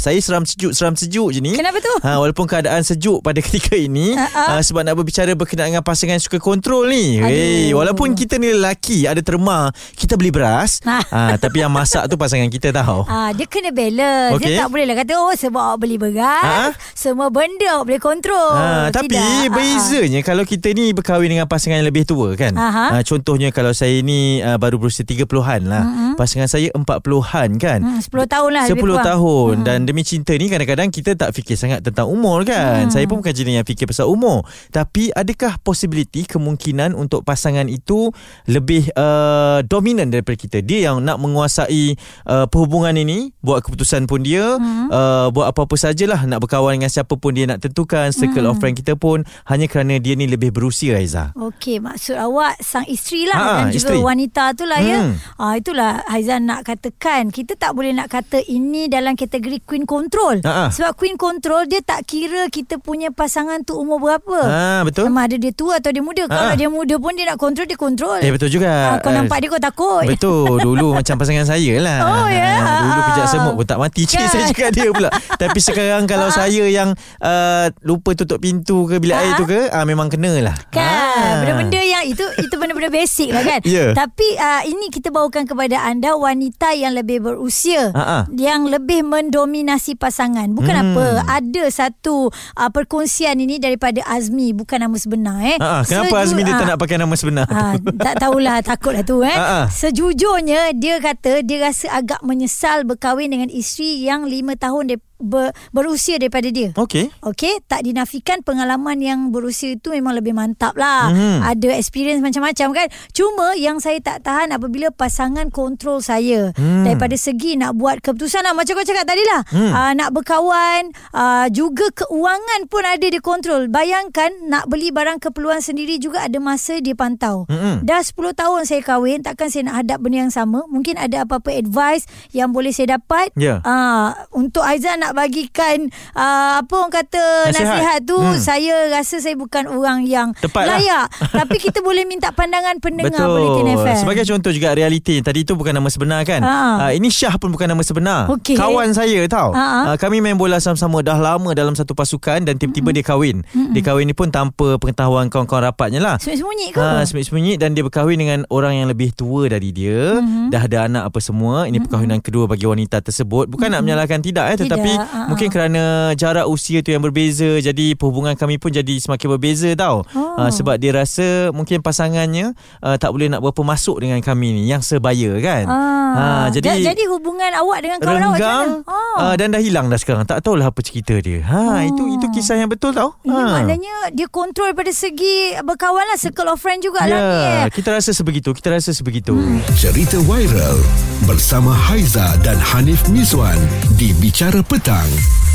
Saya seram sejuk Seram sejuk je ni Kenapa tu? ha, Walaupun keadaan sejuk Pada ketika ini Ha-ha. uh, Sebab nak berbicara Berkenaan dengan pasangan Suka kontrol ni hey, Walaupun kita ni lelaki Ada terma Kita beli beras Ha. ha, Tapi yang masak tu Pasangan kita tahu Ah, dia kena balance. Okey. Dia tak boleh lah kata oh sebab awak beli beras, Ha? semua benda awak boleh kontrol. Ha, tapi Tidak. bezanya kalau kita ni berkahwin dengan pasangan yang lebih tua kan. Ha, contohnya kalau saya ni uh, baru berusia 30-an lah. Mm-hmm. Pasangan saya 40-an kan. Hmm, 10 tahun lah 10 lebih kurang. tahun dan demi cinta ni kadang-kadang kita tak fikir sangat tentang umur kan. Hmm. Saya pun bukan jenis yang fikir pasal umur. Tapi adakah possibility kemungkinan untuk pasangan itu lebih uh, dominan daripada kita. Dia yang nak menguasai uh, perhubungan ini, buat keputusan pun dia, Hmm. uh, buat apa-apa sajalah nak berkawan dengan siapa pun dia nak tentukan, circle Hmm. of friend kita pun hanya kerana dia ni lebih berusia Aiza. Okey, maksud awak sang isteri lah Ha, dan juga isteri. wanita tu lah ya. Hmm. Ah itulah Haizan nak katakan, kita tak boleh nak kata ini dalam kategori queen control. Ha, ha. Sebab queen control dia tak kira kita punya pasangan tu umur berapa. Ha, betul? Sama ada dia tua atau dia muda. Ha, Kalau ha. dia muda pun dia nak control, dia control. Eh betul juga. Ah, kau nampak dia kau takut. Betul Dulu macam pasangan saya lah Oh, ya? Ah, Dulu Ah. pijak semut pun tak mati Cik Kan? saya cakap dia pula Tapi sekarang Kalau Ah. saya yang uh, Lupa tutup pintu ke Bilik Ah. air tu ke ah, Memang kena lah Kan Ah. Benda-benda yang Itu itu benda-benda basic lah kan Ya. Tapi uh, Ini kita bawakan kepada anda Wanita yang lebih berusia Ha-ha. Yang lebih mendominasi pasangan Bukan Hmm. apa Ada satu uh, Perkongsian ini Daripada Azmi Bukan nama sebenar eh ah, Kenapa Seju- Azmi dia tak ah, nak pakai nama sebenar tu tak tahulah takutlah tu eh. Ah, ah. Sejujurnya dia kata dia rasa agak menyesal berkahwin dengan isteri yang lima tahun dia ber, berusia daripada dia. Okey Okey, tak dinafikan pengalaman yang berusia itu memang lebih mantap lah. Mhm. Ada experience macam-macam kan. Cuma yang saya tak tahan apabila pasangan kontrol saya. Hmm. Daripada segi nak buat keputusan lah. Macam kau cakap tadi lah. Hmm. Uh, nak berkawan. Uh, juga keuangan pun ada dia kontrol. Bayangkan nak beli barang keperluan sendiri juga ada masa dia pantau. Mm-mm. Dah 10 tahun saya kahwin. Takkan saya nak hadap benda yang sama. Mungkin ada apa-apa advice yang boleh saya dapat. Ya. Ah, untuk Aizan nak bagikan uh, apa orang kata Nasihat. nasihat, tu Hmm. saya rasa saya bukan orang yang Tepat lah. layak tapi kita boleh minta pandangan pendengar Bulletin Betul FM. Sebagai contoh juga realiti Tadi tu bukan nama sebenar kan Ha. uh, Ini Syah pun bukan nama sebenar Okey. Kawan saya tau Ha, uh, Kami main bola sama-sama Dah lama dalam satu pasukan Dan tiba-tiba dia kahwin Dia kahwin ni pun Tanpa pengetahuan kawan-kawan rapatnya lah Sembunyi-sembunyi ke? Ha, sembunyi-sembunyi dan dia berkahwin dengan orang yang lebih tua dari dia. Mm-hmm. Dah ada anak apa semua. Ini mm-hmm. perkahwinan kedua bagi wanita tersebut. Bukan mm-hmm. nak menyalahkan tidak eh tetapi Tidak, ha-ha. mungkin kerana jarak usia tu yang berbeza jadi perhubungan kami pun jadi semakin berbeza tau. Oh. Ha, sebab dia rasa mungkin pasangannya uh, tak boleh nak berapa masuk dengan kami ni yang sebaya kan. Ah. Ha, jadi Ja- jadi hubungan awak dengan kawan awak macam mana? Oh. uh, dan dah hilang dah sekarang. Tak tahulah apa cerita dia. Ha Oh. itu itu kisah yang betul tau. Ini ha. maknanya dia kontrol pada segi berkawan lah circle of friend jugalah ni Ya, eh. kita rasa sebegitu. Kita rasa sebegitu. Cerita viral bersama Haiza dan Hanif Mizwan di Bicara Petang, Bintang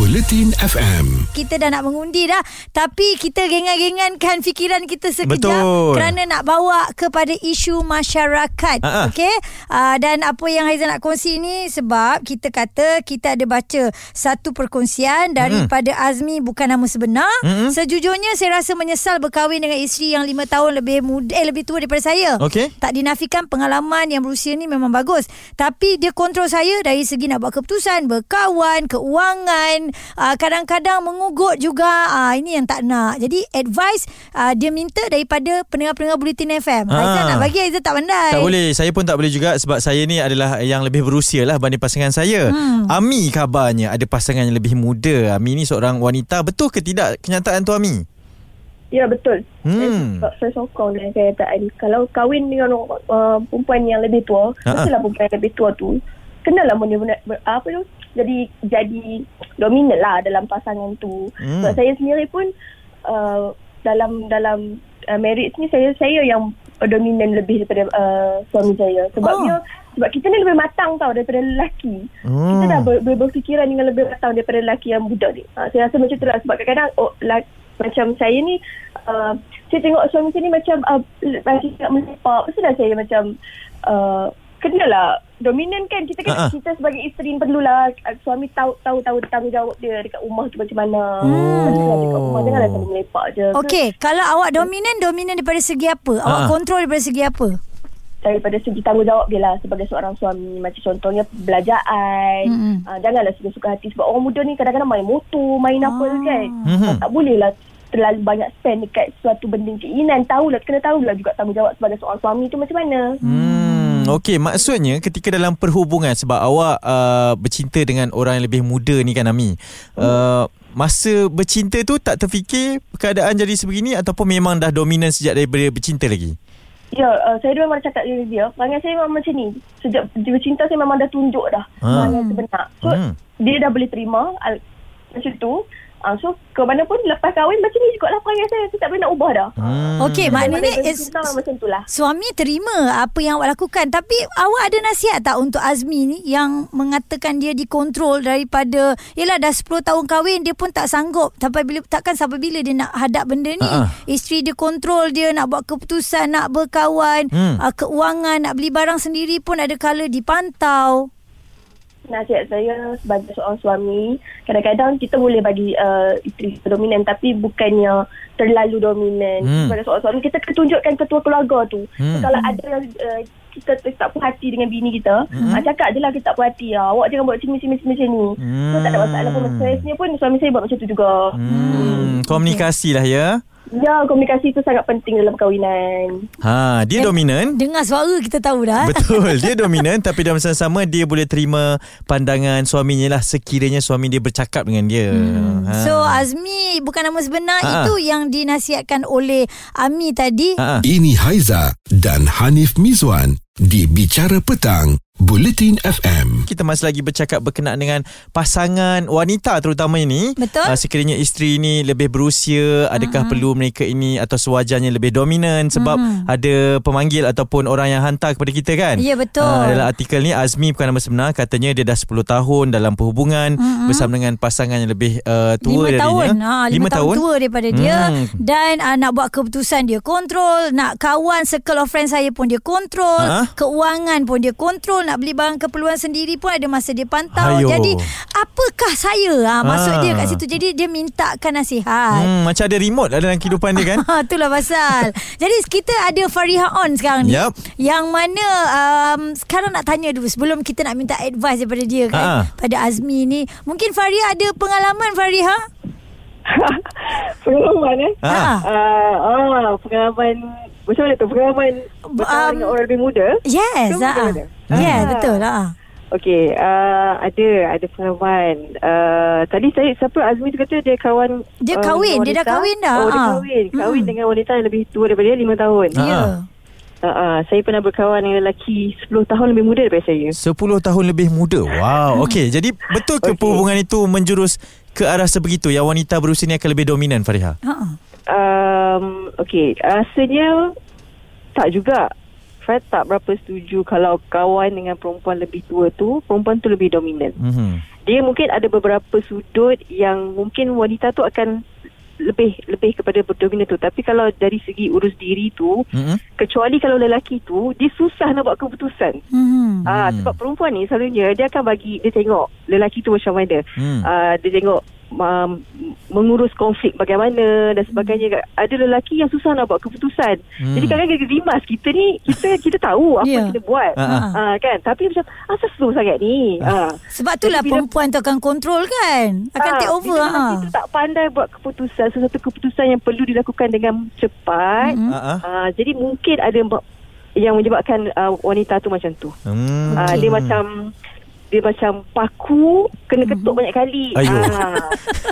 Bulletin FM. kita dah nak mengundi dah tapi kita gengan-gengankan fikiran kita sekejap Betul. kerana nak bawa kepada isu masyarakat Ha-ha. okey uh, dan apa yang Haizan nak kongsi ni sebab kita kata kita ada baca satu perkongsian daripada Azmi bukan nama sebenar Mm-mm. sejujurnya saya rasa menyesal berkahwin dengan isteri yang lima tahun lebih muda eh lebih tua daripada saya Okey. tak dinafikan pengalaman yang berusia ni memang bagus tapi dia kontrol saya dari segi nak buat keputusan berkawan keuangan uh, kadang-kadang mengugut juga uh, ini yang tak nak jadi advice uh, dia minta daripada pendengar-pendengar Bulletin FM Ah. Aizan nak bagi Aizan tak pandai Tak boleh Saya pun tak boleh juga Sebab saya ni adalah Yang lebih berusia lah Banding pasangan saya Hmm. Ami kabarnya Ada pasangan yang lebih muda Ami ni seorang wanita Betul ke tidak Kenyataan tu Ami Ya betul. Hmm. Saya, saya sokong dengan kenyataan. Kalau kahwin dengan uh, perempuan yang lebih tua, Ha-ha. mestilah perempuan yang lebih tua tu kenalah ber- apa tu jadi jadi dominan lah dalam pasangan tu. Hmm. Sebab saya sendiri pun uh, dalam dalam uh, marriage ni saya saya yang dominan lebih daripada uh, suami saya. Sebabnya sebab kita ni lebih matang tau daripada lelaki. Hmm. Kita dah ber, ber, berfikiran dengan lebih matang daripada lelaki yang muda ni. Ha, saya rasa macam tu lah. Sebab kadang-kadang oh, la, macam saya ni, uh, saya tengok suami saya ni macam uh, masih nak melepak. Mestilah saya macam uh, kenalah dominan kan kita kan Ha-ha. kita sebagai isteri perlulah uh, suami tahu tahu tahu tanggungjawab dia dekat rumah tu macam mana. Hmm. Mestilah dekat rumah janganlah lepak je. Okey, kalau awak dominan, dominan daripada segi apa? Awak Ah. kontrol daripada segi apa? daripada segi tanggungjawab dia lah sebagai seorang suami macam contohnya belanjaan Mm-mm. uh, janganlah suka-suka hati sebab orang muda ni kadang-kadang main motor main apa Ah. kan Mhm. uh, tak boleh lah terlalu banyak spend dekat suatu benda keinginan tahulah kena tahulah juga tanggungjawab sebagai seorang suami tu macam mana Hmm, okey maksudnya ketika dalam perhubungan sebab awak uh, bercinta dengan orang yang lebih muda ni kan Ami. Uh, masa bercinta tu tak terfikir keadaan jadi sebegini ataupun memang dah dominan sejak daripada bercinta lagi? Ya, uh, saya memang cakap dengan dia. Perangai saya memang macam ni. Sejak dia bercinta saya memang dah tunjuk dah. Ah. Perangai sebenar. So, Hmm. dia dah boleh terima al- macam tu. Uh, so, ke mana pun lepas kahwin macam ni juga lah perangai saya. Saya tak boleh nak ubah dah. Hmm. Okey, maknanya cinta memang macam tu lah. suami terima apa yang awak lakukan. Tapi awak ada nasihat tak untuk Azmi ni yang mengatakan dia dikontrol daripada yelah dah 10 tahun kahwin dia pun tak sanggup sampai bila takkan sampai bila dia nak hadap benda ni. Ha-ha. Isteri dia kontrol dia nak buat keputusan, nak berkawan, Hmm. uh, keuangan, nak beli barang sendiri pun ada kala dipantau. Nasihat saya sebagai seorang suami, kadang-kadang kita boleh bagi uh, isteri kita dominan tapi bukannya terlalu dominan. Hmm. Sebagai seorang suami, kita kena tunjukkan ketua keluarga tu. Hmm. So, kalau ada yang uh, kita tu tak puas hati dengan bini kita, hmm. uh, cakap je lah kita tak puas hati. Uh, awak jangan buat sini-sini macam ni. Hmm. So tak ada masalah pun. Saya pun suami saya buat macam tu juga. Hmm, komunikasi lah ya. Ya, komunikasi tu sangat penting dalam perkahwinan. Ha, dia dominan. Dengar suara kita tahu dah. Betul Dia dominan Tapi dalam masa sama Dia boleh terima Pandangan suaminya lah Sekiranya suami dia bercakap dengan dia Hmm. ha. So Azmi bukan nama sebenar Ha-ha. itu yang dinasihatkan oleh Ami tadi. ha. Ini Haiza dan Hanif Mizwan di Bicara Petang, Bulletin FM. Kita masih lagi bercakap berkenaan dengan pasangan wanita terutama ini. Betul. Uh, sekiranya isteri ini lebih berusia, adakah mm-hmm. perlu mereka ini atau sewajarnya lebih dominan sebab mm-hmm. ada pemanggil ataupun orang yang hantar kepada kita kan? Ya, betul. Uh, dalam artikel ni Azmi bukan nama sebenar katanya dia dah 10 tahun dalam perhubungan mm-hmm. bersama dengan pasangan yang lebih uh, tua lima darinya. tahun ha, lima, tahun, tua daripada dia Hmm. dan uh, nak buat keputusan dia kontrol nak kawan circle of friends saya pun dia kontrol Ha? keuangan pun dia kontrol nak beli barang keperluan sendiri pun ada masa dia pantau Ayo. jadi apakah saya ha, maksud Ha. dia kat situ jadi dia mintakan nasihat Hmm, macam ada remote lah dalam kehidupan dia kan? Ha, itulah pasal. Jadi kita ada Fariha on sekarang ni. Yup. Yang mana um, sekarang nak tanya dulu sebelum kita nak minta advice daripada dia kan. Ha. Pada Azmi ni. Mungkin Fariha ada pengalaman Fariha? Pengalaman eh? Ha. Uh, ah, pengalaman macam mana tu? Pengalaman bersama Um, dengan orang lebih muda? Yes. Betul, Ha. betul, betul. Yes, Ah. betul. Ha. Okey, uh, ada ada pengalaman. Uh, tadi saya siapa Azmi tu kata dia kawan Dia uh, kahwin, dia dah kahwin dah. Oh, dia Ah. kahwin. Kahwin Mm. dengan wanita yang lebih tua daripada dia 5 tahun. Ah. Ya. Uh, uh, saya pernah berkawan dengan lelaki 10 tahun lebih muda daripada saya. 10 tahun lebih muda. Wow. Okey, jadi betul ke Okey. perhubungan itu menjurus ke arah sebegitu yang wanita berusia ni akan lebih dominan Fariha? Ha. Um, Okey, rasanya tak juga. Saya tak berapa setuju kalau kawan dengan perempuan lebih tua tu, perempuan tu lebih dominan. Mhm. dia mungkin ada beberapa sudut yang mungkin wanita tu akan lebih lebih kepada berdominan tu tapi kalau dari segi urus diri tu Mhm. kecuali kalau lelaki tu dia susah nak buat keputusan Hmm. ah sebab perempuan ni selalunya dia akan bagi dia tengok lelaki tu macam mana Hmm. ah dia tengok um, mengurus konflik bagaimana dan sebagainya ada lelaki yang susah nak buat keputusan Hmm. jadi kadang-kadang kita rimas kita ni kita kita tahu apa yang kita buat ah. ah kan tapi macam asal slow sangat ni ah Sebab itulah Jadi bila- perempuan tu akan kontrol kan. Akan Ah, take over. Bila Ha. lelaki tu tak pandai buat keputusan Sesuatu keputusan yang perlu dilakukan dengan cepat Mhm. Ah, ah. uh, Jadi mungkin ada yang menyebabkan uh, wanita tu macam tu Hmm. uh. Dia macam dia macam paku kena ketuk banyak kali. Ayuh. Ah,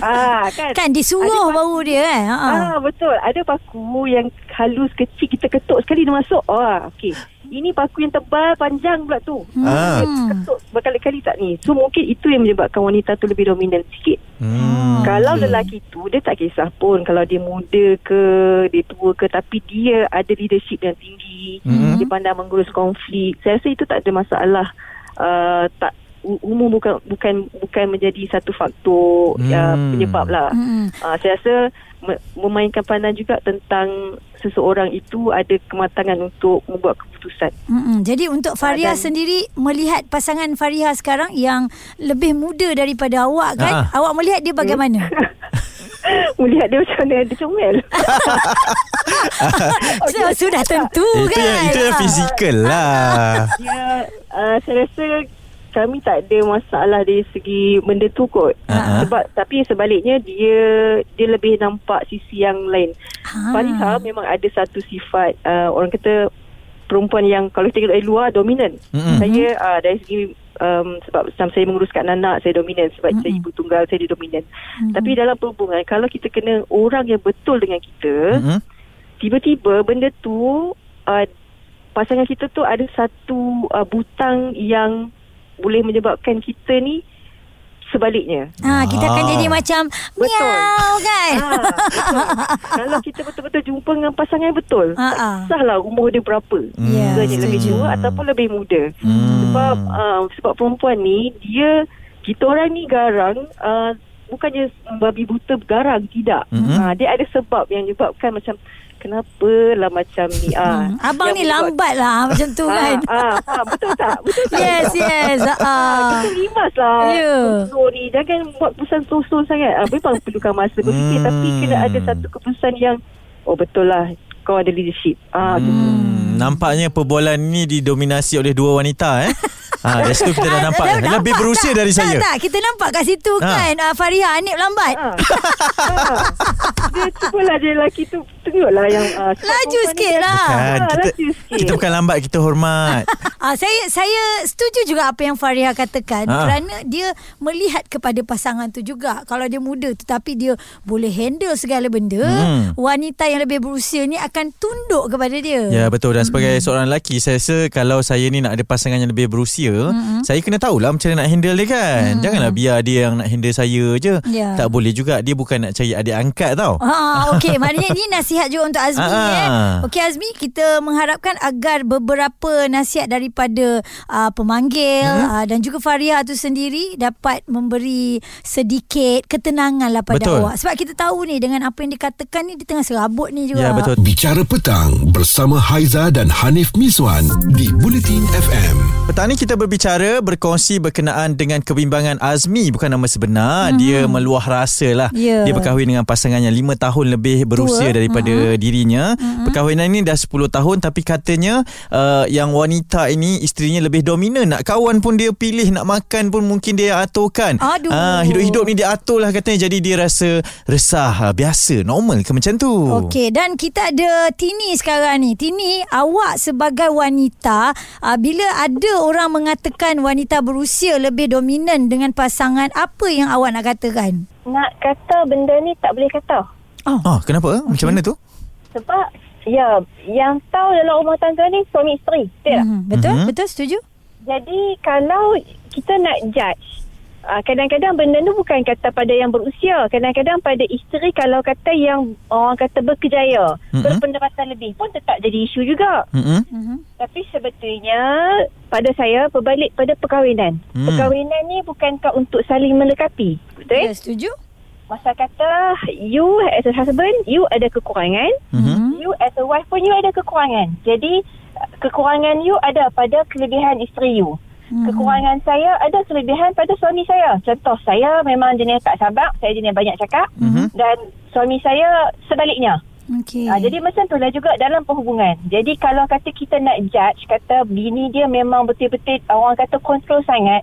ah kan. Kan disuruh Ada baru dia kan. Ha. Ah betul. Ada paku yang halus kecil kita ketuk sekali dia masuk. Oh, okey. Ini paku yang tebal panjang pula tu. Ah. Hmm. Ketuk berkali-kali tak ni. So mungkin itu yang menyebabkan wanita tu lebih dominan sikit. Hmm. Kalau Okey. lelaki tu dia tak kisah pun kalau dia muda ke dia tua ke tapi dia ada leadership yang tinggi, Mhm. dia pandai mengurus konflik. Saya rasa itu tak ada masalah. Uh, tak umur bukan bukan bukan menjadi satu faktor hmm. uh, Hmm. penyebab lah. Hmm. Uh, saya rasa me- memainkan peranan juga tentang seseorang itu ada kematangan untuk membuat keputusan. Mm-mm. Jadi untuk Faria dan- sendiri melihat pasangan Fariha sekarang yang lebih muda daripada awak kan, Ah. awak melihat dia bagaimana? melihat dia macam mana dia comel. So, sudah tentu Itu kan yang, itu yang Ah. fizikal lah. dia uh, saya rasa kami tak ada masalah dari segi benda tu kot. Ha-ha. Sebab tapi sebaliknya dia dia lebih nampak sisi yang lain. Ah. Fariha memang ada satu sifat uh, orang kata perempuan yang kalau kita tengok dari luar dominan. Mm-mm. Saya uh, dari segi um, sebab saya menguruskan anak saya dominan sebab Mm-mm. saya ibu tunggal saya dia dominan. Mm-mm. Tapi dalam perhubungan kalau kita kena orang yang betul dengan kita, Mm-mm. tiba-tiba benda tu uh, pasangan kita tu ada satu uh, butang yang boleh menyebabkan kita ni sebaliknya. Ah, kita akan Ah. jadi macam Betul. miau kan. Ha, betul. Kalau kita betul-betul jumpa dengan pasangan yang betul, Ha, ha. tak kisahlah umur dia berapa. Ya, Sebenarnya lebih setuju. tua ataupun lebih muda. Hmm. Sebab uh, sebab perempuan ni dia kita orang ni garang uh, bukannya babi buta garang tidak. Mhm. Uh, dia ada sebab yang menyebabkan macam kenapa lah macam ni ah. Hmm. Abang ni lambat lah macam tu kan. Ah, ah, ah, betul tak? Betul tak? Yes, yes. Ah, Ah. kita limas lah Ya. Kontrol ni Jangan buat keputusan so-so sangat ah, Memang perlukan masa berfikir Hmm. Tapi kena ada satu keputusan yang Oh betul lah Kau ada leadership ah, gitu. Hmm, nampaknya perbualan ni didominasi oleh dua wanita eh. Ha, dari situ kita dah nampak Ah, lebih nampak berusia tak? dari tak, saya. Tak, kita nampak kat situ Ah. kan. Uh, Fariha Anip lambat. Ah. ah. Dia cubalah dia lelaki tu Tengoklah yang ah, sebab Laju sikit kan- lah. Kan, Ah, kita, laju sikit. kita bukan lambat, kita hormat. Ah, saya saya setuju juga apa yang Fariha katakan Ah. kerana dia melihat kepada pasangan tu juga. Kalau dia muda tetapi dia boleh handle segala benda, Hmm. wanita yang lebih berusia ni akan tunduk kepada dia. Ya betul dan sebagai seorang lelaki saya rasa kalau saya ni nak ada pasangan yang lebih berusia, Mm-mm. saya kena tahulah macam mana nak handle dia kan. Janganlah biar dia yang nak handle saya je. Ya. Tak boleh juga dia bukan nak cari adik angkat tau. Ha, okey, maknanya ni nasihat juga untuk Azmi Ah. eh. Okey Azmi, kita mengharapkan agar beberapa nasihat daripada uh, pemanggil Hmm. uh, dan juga Faria tu sendiri dapat memberi sedikit ketenangan lah pada Betul. awak. Sebab kita tahu ni dengan apa yang dikatakan ni dia tengah serabut ni juga. Ya betul. Bicara petang bersama Haiza dan Hanif Miswan di Bulletin FM. Petang ni kita berbicara berkongsi berkenaan dengan kebimbangan Azmi bukan nama sebenar. Mm-hmm. Dia meluah rasa lah. Ya. Dia berkahwin dengan pasangannya 5 tahun lebih berusia Tua. daripada mm-hmm. dirinya. Mm-hmm. Perkahwinan ni dah 10 tahun tapi katanya uh, yang wanita ini isterinya lebih dominan. Nak kawan pun dia pilih, nak makan pun mungkin dia aturkan. Aduh. Ah, hidup-hidup ni dia atur lah katanya. Jadi dia rasa resah, ah, biasa, normal ke macam tu? Okey dan kita ada Tini sekarang ni. Tini, awak sebagai wanita, uh, bila ada orang mengatakan wanita berusia lebih dominan dengan pasangan, apa yang awak nak katakan? Nak kata benda ni tak boleh kata Oh. Ah, kenapa? Macam mana tu? Sebab Ya Yang tahu dalam rumah tangga ni Suami isteri Betul tak? Mhm, betul? Mhm. Betul setuju? Jadi kalau kita nak judge uh, kadang-kadang benda tu bukan kata pada yang berusia. Kadang-kadang pada isteri kalau kata yang orang kata berkejaya, Mhm. berpendapatan lebih pun tetap jadi isu juga. Mm-mm. Mhm. Tapi sebetulnya pada saya berbalik pada perkahwinan. Hmm. Perkahwinan ni bukankah untuk saling melengkapi. Betul? Ya, setuju? Masa kata you as a husband, you ada kekurangan. Mhm. You as a wife pun you ada kekurangan. Jadi kekurangan you ada pada kelebihan isteri you. Mhm. Kekurangan saya ada kelebihan pada suami saya. Contoh saya memang jenis tak sabar, saya jenis banyak cakap Mhm. dan suami saya sebaliknya. Okey. Ha, jadi macam tu lah juga dalam perhubungan. Jadi kalau kata kita nak judge, kata bini dia memang betul-betul orang kata kontrol sangat.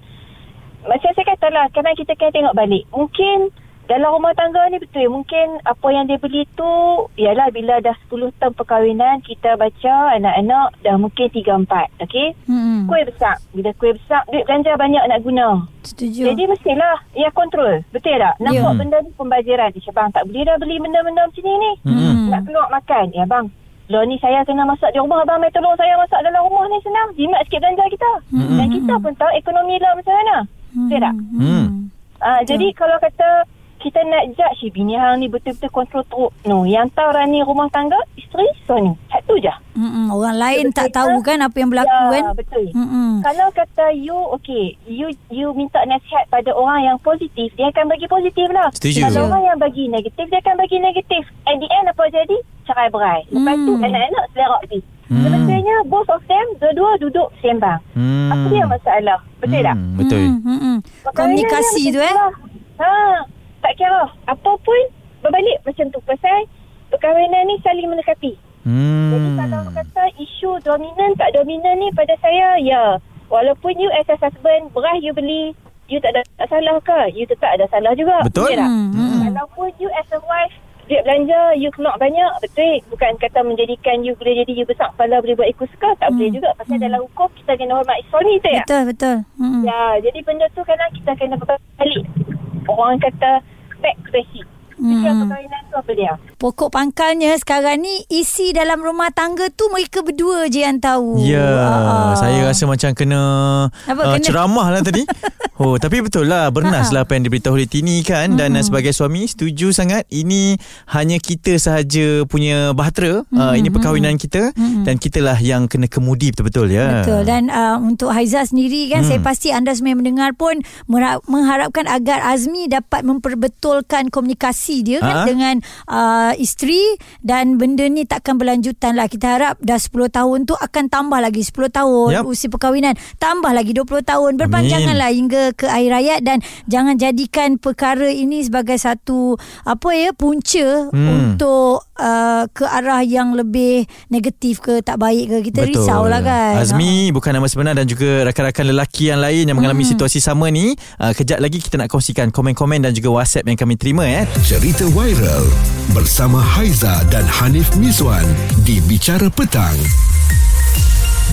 Macam saya katalah, kadang kita kena tengok balik. Mungkin dalam rumah tangga ni betul. Mungkin apa yang dia beli tu, ialah bila dah 10 tahun perkahwinan, kita baca anak-anak dah mungkin 3-4. Okey? Mhm. Kuih besar. Bila kuih besar, duit belanja banyak nak guna. Setuju. Jadi mestilah ia kontrol. Betul tak? Nampak Ya. benda ni pembaziran. Dia bang tak boleh dah beli benda-benda macam ni ni. Mhm. Nak keluar makan. Ya bang. Lo ni saya kena masak di rumah. Abang mai tolong saya masak dalam rumah ni senang. Jimat sikit belanja kita. Mhm. Dan kita pun tahu ekonomi lah macam mana. Betul tak? Hmm. Ah, jadi kalau kata kita nak judge si bini hang ni betul-betul kontrol teruk. No, yang tahu rani rumah tangga isteri suami. Satu je. Mhm. Orang lain tak Betul tahu ke? kan apa yang berlaku ya, kan? betul. Mhm. Kalau kata you okay, you you minta nasihat pada orang yang positif, dia akan bagi positif lah. Setuju. Kalau orang yang bagi negatif, dia akan bagi negatif. At the end apa jadi? Cerai berai. Lepas tu Hmm. anak-anak selerak habis. Hmm. Sebetulnya both of them dua-dua duduk sembang. Hmm. Apa dia masalah? Betul tak? Hmm, Betul. Mhm, mhm. Perkara Komunikasi tu eh. lah. Ha, tak kira. Apa pun berbalik macam tu. Pasal perkahwinan ni saling mendekati. Jadi Hmm. kalau kata isu dominan tak dominan ni pada saya, ya. Walaupun you as a husband, beras you beli, you tak ada tak salah ke? You tetap ada salah juga. Betul. Betul tak? Hmm, hmm. Walaupun you as a wife, duit belanja, you keluar banyak, betul. Bukan kata menjadikan you boleh jadi you besar kepala boleh buat ikut suka. Tak boleh juga. Pasal dalam hukum, kita kena hormat suami ya. Betul, betul. Hmm. Ya, jadi benda tu kadang kita kena berbalik. Orang kata back to basic. Fikir Hmm. perkahwinan tu apa dia? Pokok pangkalnya sekarang ni isi dalam rumah tangga tu mereka berdua je yang tahu. Ya, Ah. saya rasa macam kena, Apa, uh, kena? ceramah lah tadi. Oh, tapi betul lah, bernas lah apa yang diberitahu oleh Tini kan. Dan uh, sebagai suami, setuju sangat. Ini hanya kita sahaja punya bahtera. Uh, ini perkahwinan kita. Dan kitalah yang kena kemudi betul-betul ya. Betul dan uh, untuk Haiza sendiri kan hmm. saya pasti anda semua yang mendengar pun mengharapkan agar Azmi dapat memperbetulkan komunikasi dia kan Ha? dengan uh, isteri dan benda ni takkan berlanjutan lah kita harap dah 10 tahun tu akan tambah lagi 10 tahun Yap. usia perkahwinan tambah lagi 20 tahun berpanjanganlah hingga ke akhir hayat dan jangan jadikan perkara ini sebagai satu apa ya punca Hmm. untuk uh, ke arah yang lebih negatif ke tak baik ke kita risaulah kan Azmi bukan nama sebenar dan juga rakan-rakan lelaki yang lain yang mengalami situasi sama ni. Uh, kejap lagi kita nak kongsikan komen-komen dan juga WhatsApp yang kami terima eh. Cerita viral bersama Haiza dan Hanif Miswan di Bicara Petang.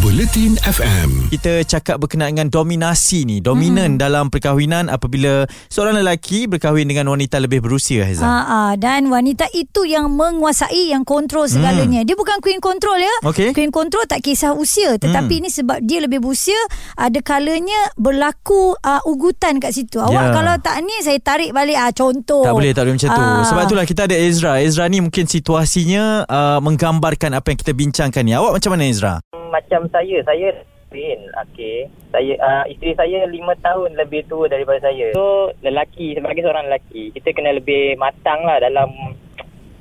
Buletin FM. Kita cakap berkenaan dengan dominasi ni. Dominan dalam perkahwinan apabila seorang lelaki berkahwin dengan wanita lebih berusia Haiza. Ha, ha, dan wanita itu yang menguasai yang kontrol segalanya. Dia bukan queen control ya. Hmm. Okey. Queen control tak kisah usia tetapi ini sebab dia lebih berusia ada kalanya berlaku uh, ugutan kat situ. Awak Ya. kalau tak ni saya tarik balik ah contoh. Tak boleh, tak boleh macam tu. Ah. Sebab itulah kita ada Ezra. Ezra ni mungkin situasinya uh, menggambarkan apa yang kita bincangkan ni. Awak macam mana Ezra? Macam saya saya Rin, okey. Saya uh, isteri saya lima tahun lebih tua daripada saya. So lelaki sebagai seorang lelaki, kita kena lebih matang lah dalam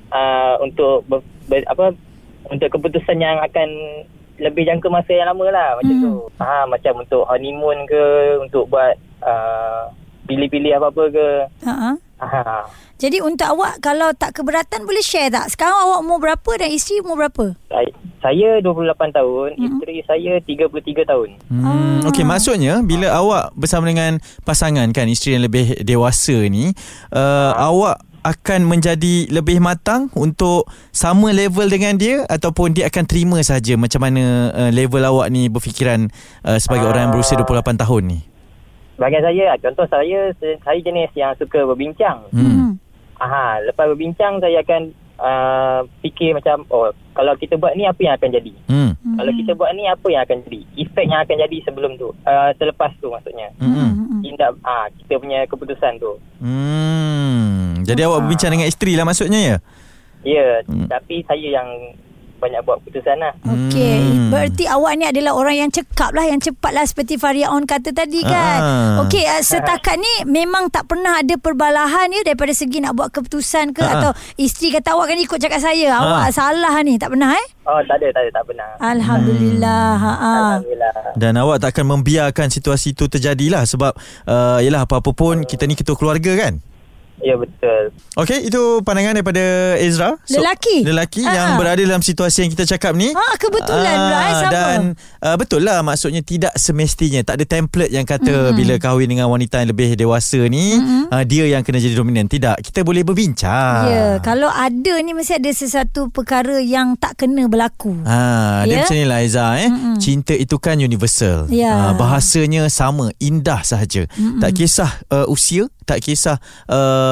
uh, untuk ber, ber, apa untuk keputusan yang akan lebih jangka masa yang lama lah macam Hmm. tu. Ha macam untuk honeymoon ke, untuk buat uh, pilih-pilih apa-apa ke. Ha, ha. Ha. Jadi untuk awak kalau tak keberatan boleh share tak? Sekarang awak umur berapa dan isteri umur berapa? Saya, saya 28 tahun, Hmm. isteri saya 33 tahun. Hmm, Ah. Okey, maksudnya bila awak bersama dengan pasangan kan, isteri yang lebih dewasa ni, uh, awak akan menjadi lebih matang untuk sama level dengan dia ataupun dia akan terima saja macam mana uh, level awak ni berfikiran uh, sebagai orang yang berusia 28 tahun ni. Bagi saya, contoh saya, saya jenis yang suka berbincang. Hmm. Aha, lepas berbincang saya akan uh, fikir macam oh kalau kita buat ni apa yang akan jadi? Hmm. Hmm. Kalau kita buat ni apa yang akan jadi? Efek yang akan jadi sebelum tu. Uh, selepas tu maksudnya. Hmm. Tindak ah kita punya keputusan tu. Hmm. Jadi awak berbincang dengan isteri lah maksudnya ya? Ya, Hmm. tapi saya yang banyak buat keputusan lah. Okey, Hmm. berarti awak ni adalah orang yang cekap lah, yang cepat lah seperti Faria On kata tadi kan. Ah. Okey, uh, setakat ni memang tak pernah ada perbalahan ya daripada segi nak buat keputusan ke Ah. atau isteri kata awak kan ikut cakap saya. Ah. Awak salah ni, tak pernah eh? Oh, tak ada, tak ada, tak pernah. Alhamdulillah. Ha ah. Alhamdulillah. Dan awak tak akan membiarkan situasi itu terjadilah sebab uh, yalah apa-apa pun kita ni ketua keluarga kan? Ya, betul. Okey, itu pandangan daripada Ezra. Lelaki? Lelaki Ah. yang berada dalam situasi yang kita cakap ni. Ah, kebetulan pula, eh, sama. Dan uh, betul lah maksudnya tidak semestinya. Tak ada template yang kata Mm-mm. bila kahwin dengan wanita yang lebih dewasa ni, uh, dia yang kena jadi dominan. Tidak, kita boleh berbincang. Ya, kalau ada ni mesti ada sesuatu perkara yang tak kena berlaku. Ha, dia Ya? macam ni lah Aiza eh. Mm-mm. Cinta itu kan universal. Ya. Ha, bahasanya sama, indah sahaja. Mm-mm. Tak kisah uh, usia, tak kisah uh,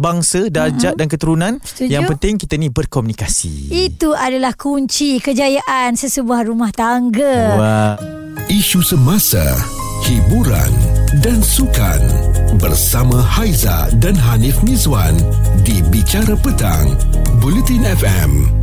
bangsa, darjat dan keturunan. Setuju. Yang penting kita ni berkomunikasi. Itu adalah kunci kejayaan sesebuah rumah tangga. Wah. Isu semasa, hiburan dan sukan bersama Haiza dan Hanif Mizwan di Bicara Petang, Bulletin FM.